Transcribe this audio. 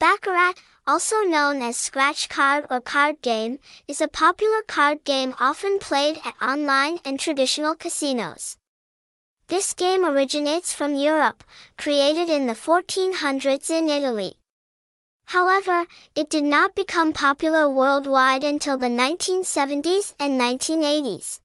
Baccarat, also known as scratch card or card game, is a popular card game often played at online and traditional casinos. This game originates from Europe, created in the 1400s in Italy. However, it did not become popular worldwide until the 1970s and 1980s.